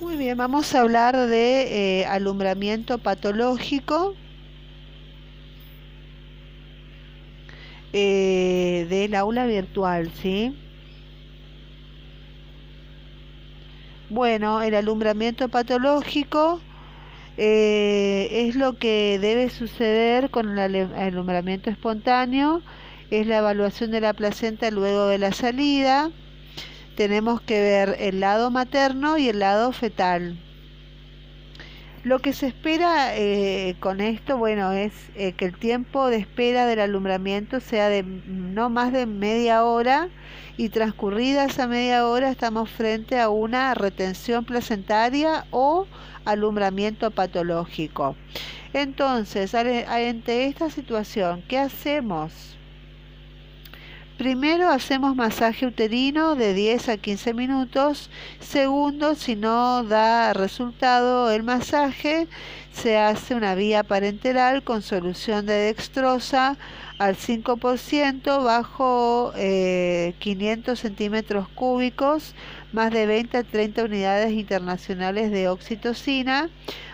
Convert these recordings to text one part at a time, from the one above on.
Muy bien, vamos a hablar de eh, alumbramiento patológico eh, del aula virtual, ¿sí? Bueno, el alumbramiento patológico eh, es lo que debe suceder con el alumbramiento espontáneo, es la evaluación de la placenta luego de la salida tenemos que ver el lado materno y el lado fetal. Lo que se espera eh, con esto, bueno, es eh, que el tiempo de espera del alumbramiento sea de no más de media hora y transcurrida esa media hora estamos frente a una retención placentaria o alumbramiento patológico. Entonces, ante esta situación, ¿qué hacemos? Primero hacemos masaje uterino de 10 a 15 minutos. Segundo, si no da resultado el masaje, se hace una vía parenteral con solución de dextrosa al 5% bajo 500 eh, centímetros cúbicos, más de 20 a 30 unidades internacionales de oxitocina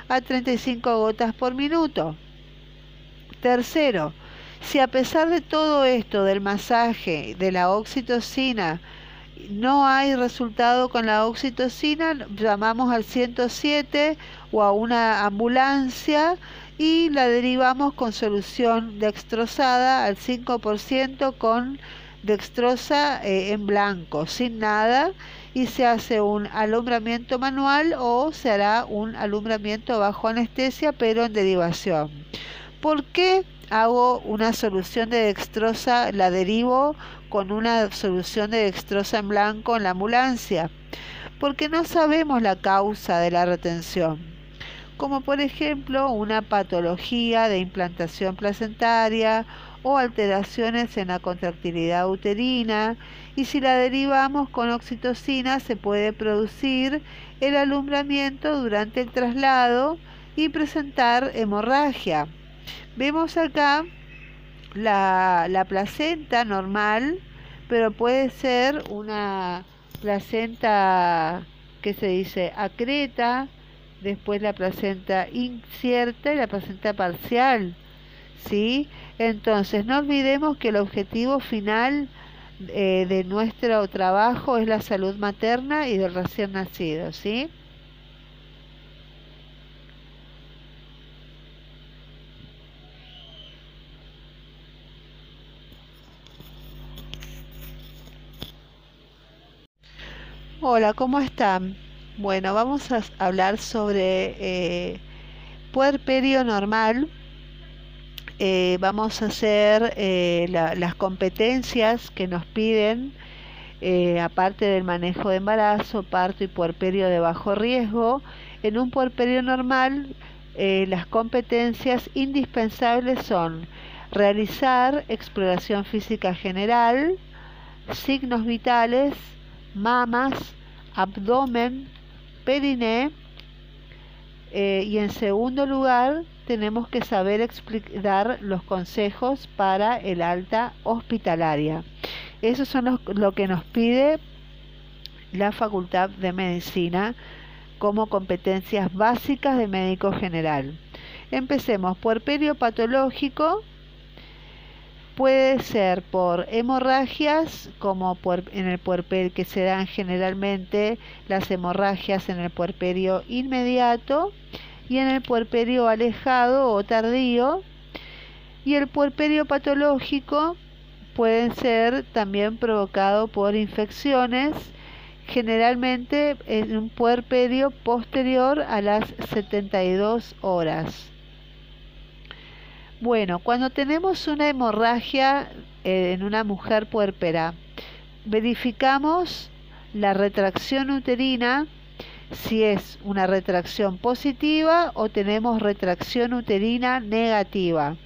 a 35 gotas por minuto. Tercero, si a pesar de todo esto, del masaje, de la oxitocina, no hay resultado con la oxitocina, llamamos al 107 o a una ambulancia y la derivamos con solución dextrosada al 5% con dextrosa eh, en blanco, sin nada, y se hace un alumbramiento manual o se hará un alumbramiento bajo anestesia, pero en derivación. ¿Por qué? hago una solución de dextrosa, la derivo con una solución de dextrosa en blanco en la ambulancia, porque no sabemos la causa de la retención, como por ejemplo una patología de implantación placentaria o alteraciones en la contractilidad uterina, y si la derivamos con oxitocina se puede producir el alumbramiento durante el traslado y presentar hemorragia. Vemos acá la, la placenta normal, pero puede ser una placenta que se dice acreta, después la placenta incierta y la placenta parcial. ¿Sí? Entonces, no olvidemos que el objetivo final eh, de nuestro trabajo es la salud materna y del recién nacido, ¿sí? Hola, ¿cómo están? Bueno, vamos a hablar sobre eh, puerperio normal. Eh, vamos a hacer eh, las competencias que nos piden, aparte del manejo de embarazo, parto y puerperio de bajo riesgo. En un puerperio normal, las competencias indispensables son realizar exploración física general, signos vitales, mamas, abdomen, periné. Eh, y en segundo lugar, tenemos que saber explicar los consejos para el alta hospitalaria. Eso son lo que nos pide la Facultad de Medicina como competencias básicas de médico general. Empecemos, puerperio patológico, Puede ser por hemorragias, como en el puerperio, que se dan generalmente las hemorragias en el puerperio inmediato y en el puerperio alejado o tardío. Y el puerperio patológico puede ser también provocado por infecciones, generalmente en un puerperio posterior a las 72 horas. Bueno, cuando tenemos una hemorragia eh, en una mujer puérpera, verificamos la retracción uterina, si es una retracción positiva o tenemos retracción uterina negativa.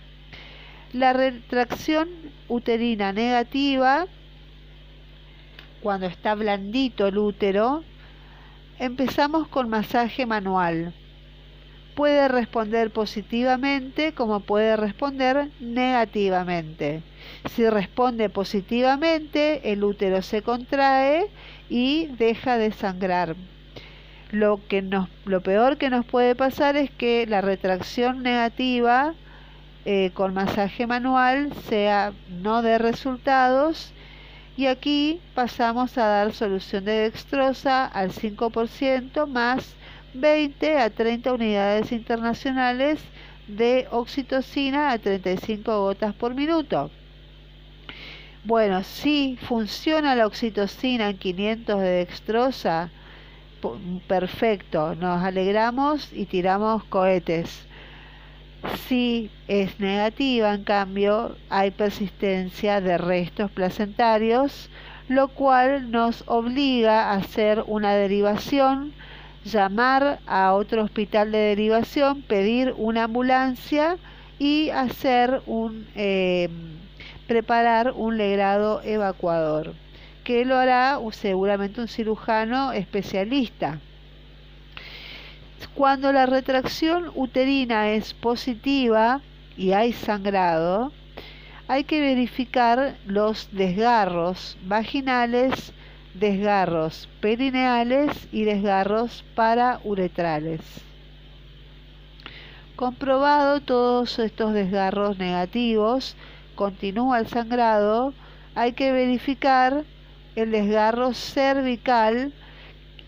La retracción uterina negativa, cuando está blandito el útero, empezamos con masaje manual puede responder positivamente como puede responder negativamente. Si responde positivamente, el útero se contrae y deja de sangrar. Lo, que nos, lo peor que nos puede pasar es que la retracción negativa eh, con masaje manual sea no de resultados y aquí pasamos a dar solución de dextrosa al 5% más 20 a 30 unidades internacionales de oxitocina a 35 gotas por minuto. Bueno, si funciona la oxitocina en 500 de dextrosa, perfecto, nos alegramos y tiramos cohetes. Si es negativa, en cambio, hay persistencia de restos placentarios, lo cual nos obliga a hacer una derivación, llamar a otro hospital de derivación, pedir una ambulancia y hacer un eh, preparar un legrado evacuador, que lo hará seguramente un cirujano especialista. Cuando la retracción uterina es positiva y hay sangrado, hay que verificar los desgarros vaginales, desgarros perineales y desgarros parauretrales. Comprobado todos estos desgarros negativos, continúa el sangrado, hay que verificar el desgarro cervical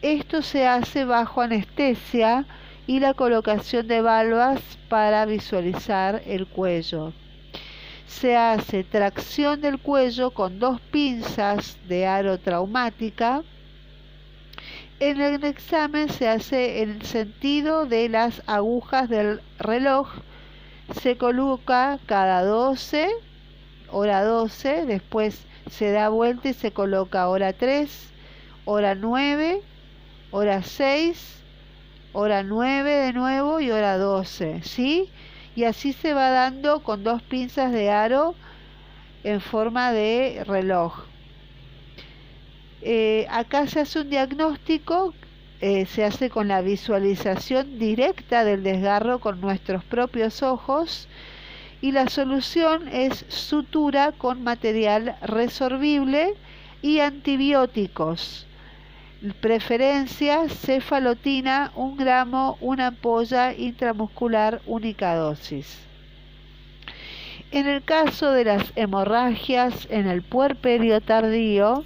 esto se hace bajo anestesia y la colocación de valvas para visualizar el cuello. Se hace tracción del cuello con dos pinzas de aro traumática. En el examen se hace en el sentido de las agujas del reloj. Se coloca cada 12, hora 12, después se da vuelta y se coloca hora 3, hora 9 hora 6, hora 9 de nuevo y hora 12, ¿sí? Y así se va dando con dos pinzas de aro en forma de reloj. Eh, acá se hace un diagnóstico, eh, se hace con la visualización directa del desgarro con nuestros propios ojos y la solución es sutura con material resorbible y antibióticos preferencia cefalotina, un gramo, una ampolla intramuscular, única dosis. En el caso de las hemorragias en el puerperio tardío,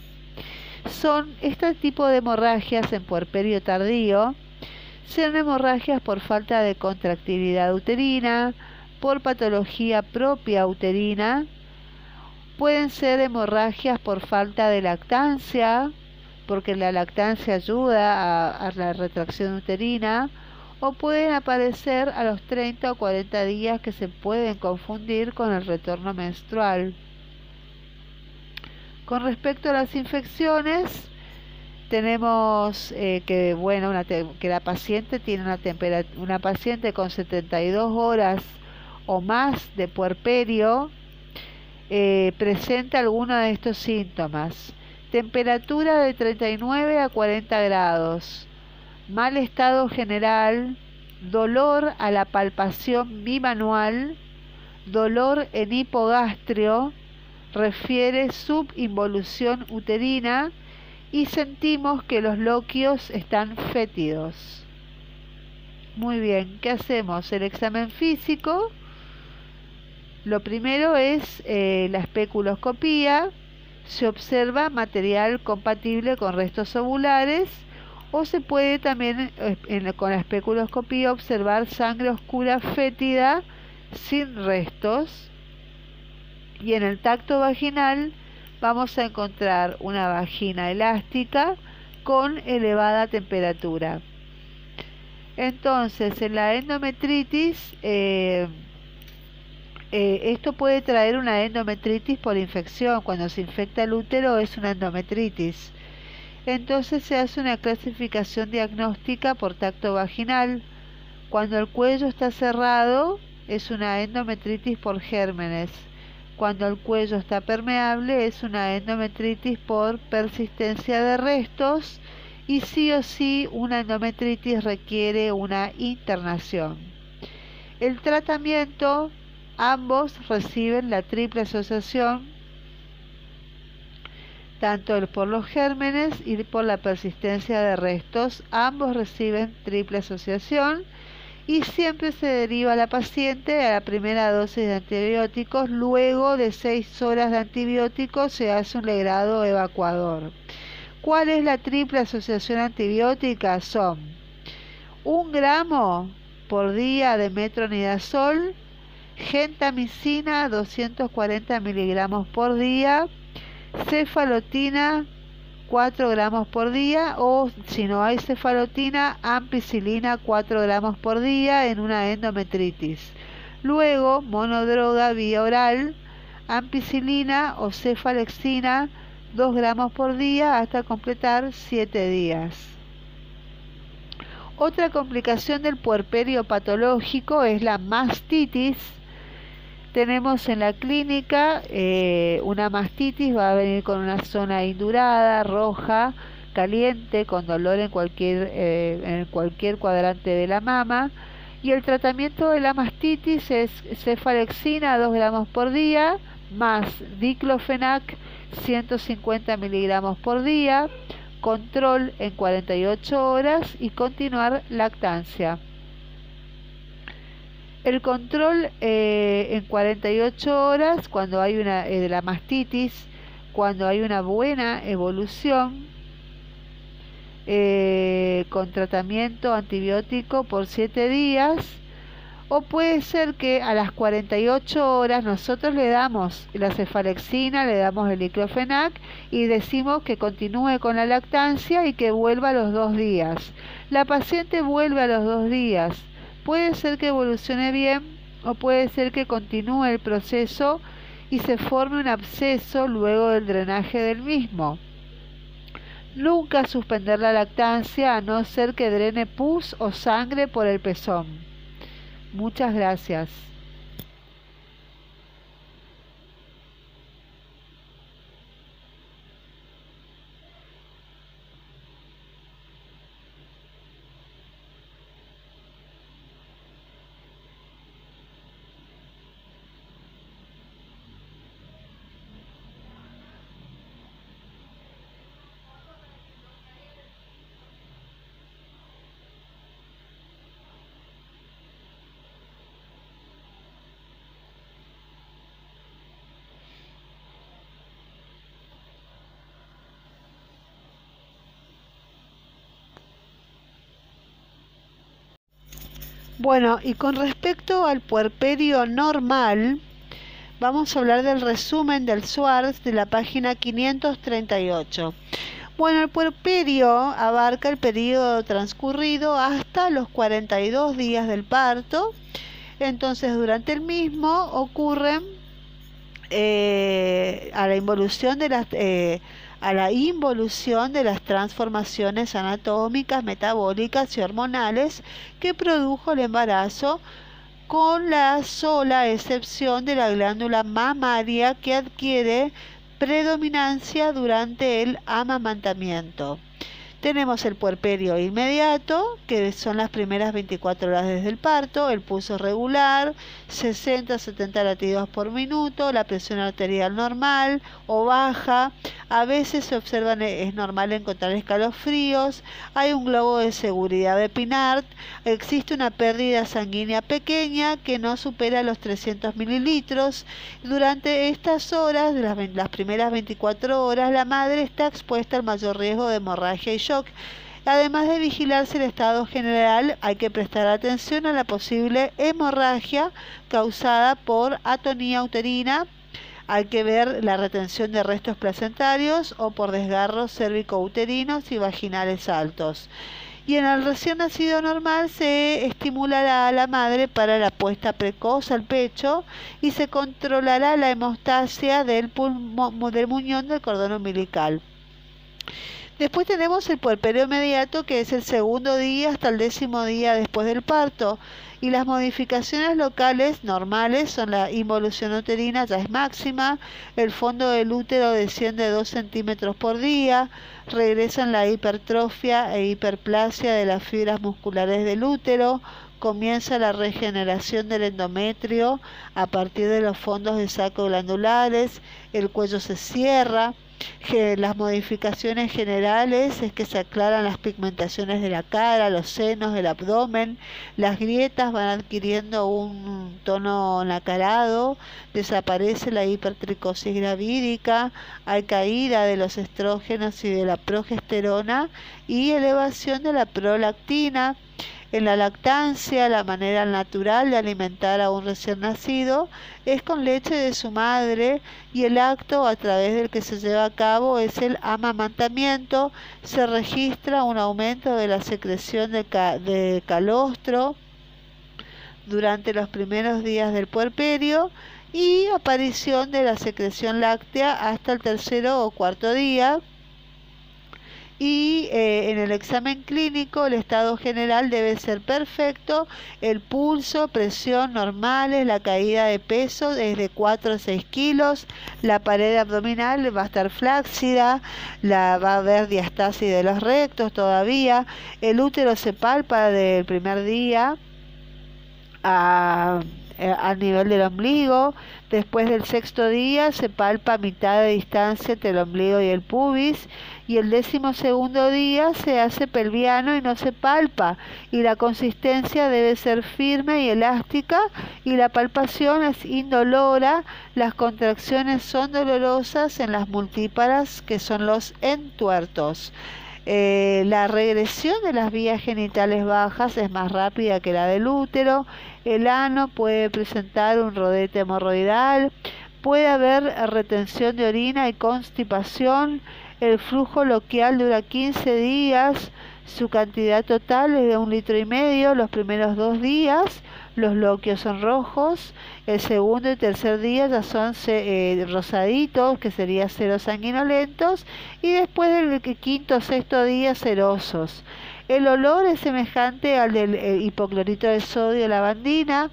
son este tipo de hemorragias en puerperio tardío, son hemorragias por falta de contractilidad uterina, por patología propia uterina, pueden ser hemorragias por falta de lactancia, porque la lactancia ayuda a, la retracción uterina o pueden aparecer a los 30 o 40 días que se pueden confundir con el retorno menstrual. Con respecto a las infecciones, tenemos eh, que bueno que la paciente tiene una temperatura una paciente con 72 horas o más de puerperio eh, presenta alguno de estos síntomas Temperatura de 39 a 40 grados. Mal estado general. Dolor a la palpación bimanual. Dolor en hipogastrio. Refiere subinvolución uterina. Y sentimos que los loquios están fétidos. Muy bien, ¿qué hacemos? El examen físico. Lo primero es eh, la especuloscopía se observa material compatible con restos ovulares o se puede también eh, con la especuloscopía observar sangre oscura fétida sin restos y en el tacto vaginal vamos a encontrar una vagina elástica con elevada temperatura. Entonces, en la endometritis eh, eh, esto puede traer una endometritis por infección. Cuando se infecta el útero es una endometritis. Entonces se hace una clasificación diagnóstica por tacto vaginal. Cuando el cuello está cerrado es una endometritis por gérmenes. Cuando el cuello está permeable es una endometritis por persistencia de restos y sí o sí una endometritis requiere una internación. El tratamiento Ambos reciben la triple asociación. tanto por los gérmenes y por la persistencia de restos. Ambos reciben triple asociación y siempre se deriva la paciente a la primera dosis de antibióticos. Luego de seis horas de antibióticos se hace un legrado evacuador. ¿Cuál es la triple asociación antibiótica? Son un gramo por día de metronidazol, gentamicina 240 miligramos por día, cefalotina 4 gramos por día o si no hay cefalotina, ampicilina 4 gramos por día en una endometritis. Luego, monodroga vía oral, ampicilina o cefalexina 2 gramos por día hasta completar 7 días. Otra complicación del puerperio patológico es la mastitis. Tenemos en la clínica eh, una mastitis, va a venir con una zona indurada, roja, caliente, con dolor en cualquier, eh, en cualquier cuadrante de la mama. Y el tratamiento de la mastitis es cefalexina 2 gramos por día, más diclofenac 150 miligramos por día control en 48 horas y continuar lactancia. El control eh, en 48 horas, cuando hay una eh, de la mastitis, cuando hay una buena evolución, eh, con tratamiento antibiótico por 7 días, o puede ser que a las 48 horas nosotros le damos la cefalexina, le damos el diclofenac y decimos que continúe con la lactancia y que vuelva a los dos días. La paciente vuelve a los dos días. Puede ser que evolucione bien o puede ser que continúe el proceso y se forme un absceso luego del drenaje del mismo. Nunca suspender la lactancia a no ser que drene pus o sangre por el pezón. Muchas gracias. Bueno, y con respecto al puerperio normal, vamos a hablar del resumen del SWARS de la página 538. Bueno, el puerperio abarca el periodo transcurrido hasta los 42 días del parto. Entonces, durante el mismo ocurren eh, a la involución de las eh, a la involución de las transformaciones anatómicas, metabólicas y hormonales que produjo el embarazo, con la sola excepción de la glándula mamaria que adquiere predominancia durante el amamantamiento. Tenemos el puerperio inmediato, que son las primeras 24 horas desde el parto, el pulso regular, 60-70 latidos por minuto, la presión arterial normal o baja, a veces se observan, eh, es normal encontrar escalofríos, hay un globo de seguridad de Pinart, existe una pérdida sanguínea pequeña que no supera los 300 mililitros. Durante estas horas, las, las primeras 24 horas, la madre está expuesta al mayor riesgo de hemorragia y shock Además de vigilarse el estado general, hay que prestar atención a la posible hemorragia causada por atonía uterina. Hay que ver la retención de restos placentarios o por desgarros cervicouterinos y vaginales altos. Y en el recién nacido normal se estimulará a la madre para la puesta precoz al pecho y se controlará la hemostasia del, del muñón del cordón umbilical. Después tenemos el puerperio inmediato, que es el segundo día hasta el décimo día después del parto. Y las modificaciones locales normales son la involución uterina, ya es máxima, el fondo del útero desciende 2 centímetros por día, regresan la hipertrofia e hiperplasia de las fibras musculares del útero, comienza la regeneración del endometrio a partir de los fondos de saco glandulares, el cuello se cierra, las modificaciones generales es que se aclaran las pigmentaciones de la cara, los senos, el abdomen, las grietas van adquiriendo un tono nacarado, desaparece la hipertricosis gravídica, hay caída de los estrógenos y de la progesterona y elevación de la prolactina. En la lactancia, la manera natural de alimentar a un recién nacido es con leche de su madre y el acto a través del que se lleva a cabo es el amamantamiento. Se registra un aumento de la secreción de, de calostro durante los primeros días del puerperio y aparición de la secreción láctea hasta el tercero o cuarto día y eh, en el examen clínico el estado general debe ser perfecto, el pulso, presión normales, la caída de peso es de 4 a 6 kilos, la pared abdominal va a estar flácida, la, va a haber diastasis de los rectos todavía, el útero se palpa del primer día a eh, a nivel del ombligo. Después del sexto día se palpa a mitad de distancia entre el ombligo y el pubis. Y el décimo segundo día se hace pelviano y no se palpa. Y la consistencia debe ser firme y elástica. Y la palpación es indolora. Las contracciones son dolorosas en las multíparas que son los entuertos. Eh, la regresión de las vías genitales bajas es más rápida que la del útero. El ano puede presentar un rodete hemorroidal. Puede haber retención de orina y constipación. El flujo loquial dura 15 días. Su cantidad total es de un litro y medio los primeros dos días los loquios son rojos, el segundo y tercer día ya son eh, rosaditos, que serían ceros sanguinolentos, y después del quinto o sexto día cerosos. El olor es semejante al del eh, hipoclorito de sodio, lavandina,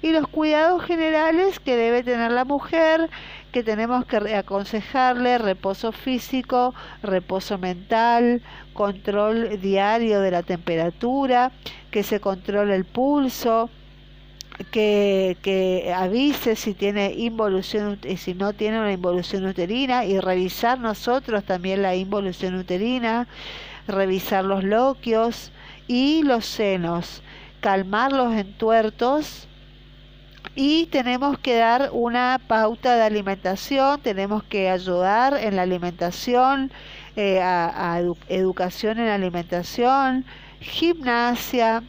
y los cuidados generales que debe tener la mujer, que tenemos que aconsejarle reposo físico, reposo mental, control diario de la temperatura, que se controle el pulso, que, avise si tiene involución y si no tiene una involución uterina y revisar nosotros también la involución uterina, revisar los loquios y los senos, calmar los entuertos y tenemos que dar una pauta de alimentación, tenemos que ayudar en la alimentación, eh, a, educación en alimentación, gimnasia,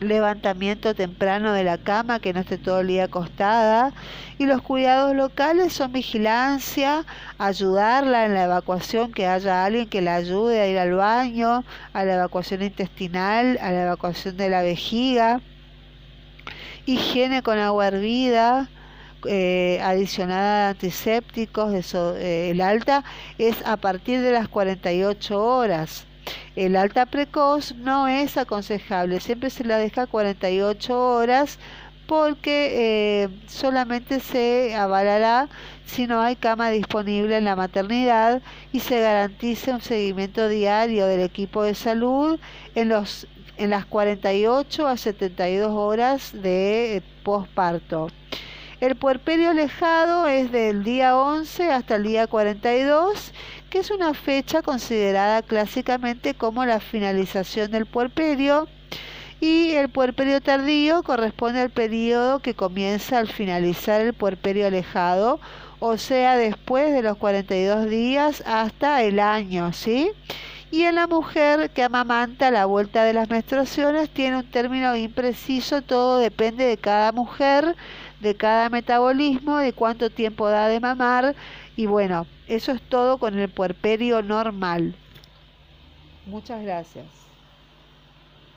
levantamiento temprano de la cama, que no esté todo el día acostada. Y los cuidados locales son vigilancia, ayudarla en la evacuación, que haya alguien que la ayude a ir al baño, a la evacuación intestinal, a la evacuación de la vejiga. Higiene con agua hervida, eh, adicionada a antisépticos, eso, eh, el alta es a partir de las 48 horas. El alta precoz no es aconsejable, siempre se la deja 48 horas porque eh, solamente se avalará si no hay cama disponible en la maternidad y se garantice un seguimiento diario del equipo de salud en, los, en las 48 a 72 horas de posparto. El puerperio alejado es del día 11 hasta el día 42 que es una fecha considerada clásicamente como la finalización del puerperio y el puerperio tardío corresponde al periodo que comienza al finalizar el puerperio alejado, o sea, después de los 42 días hasta el año, ¿sí? Y en la mujer que amamanta la vuelta de las menstruaciones tiene un término impreciso, todo depende de cada mujer, de cada metabolismo, de cuánto tiempo da de mamar y bueno, eso es todo con el puerperio normal. Muchas gracias.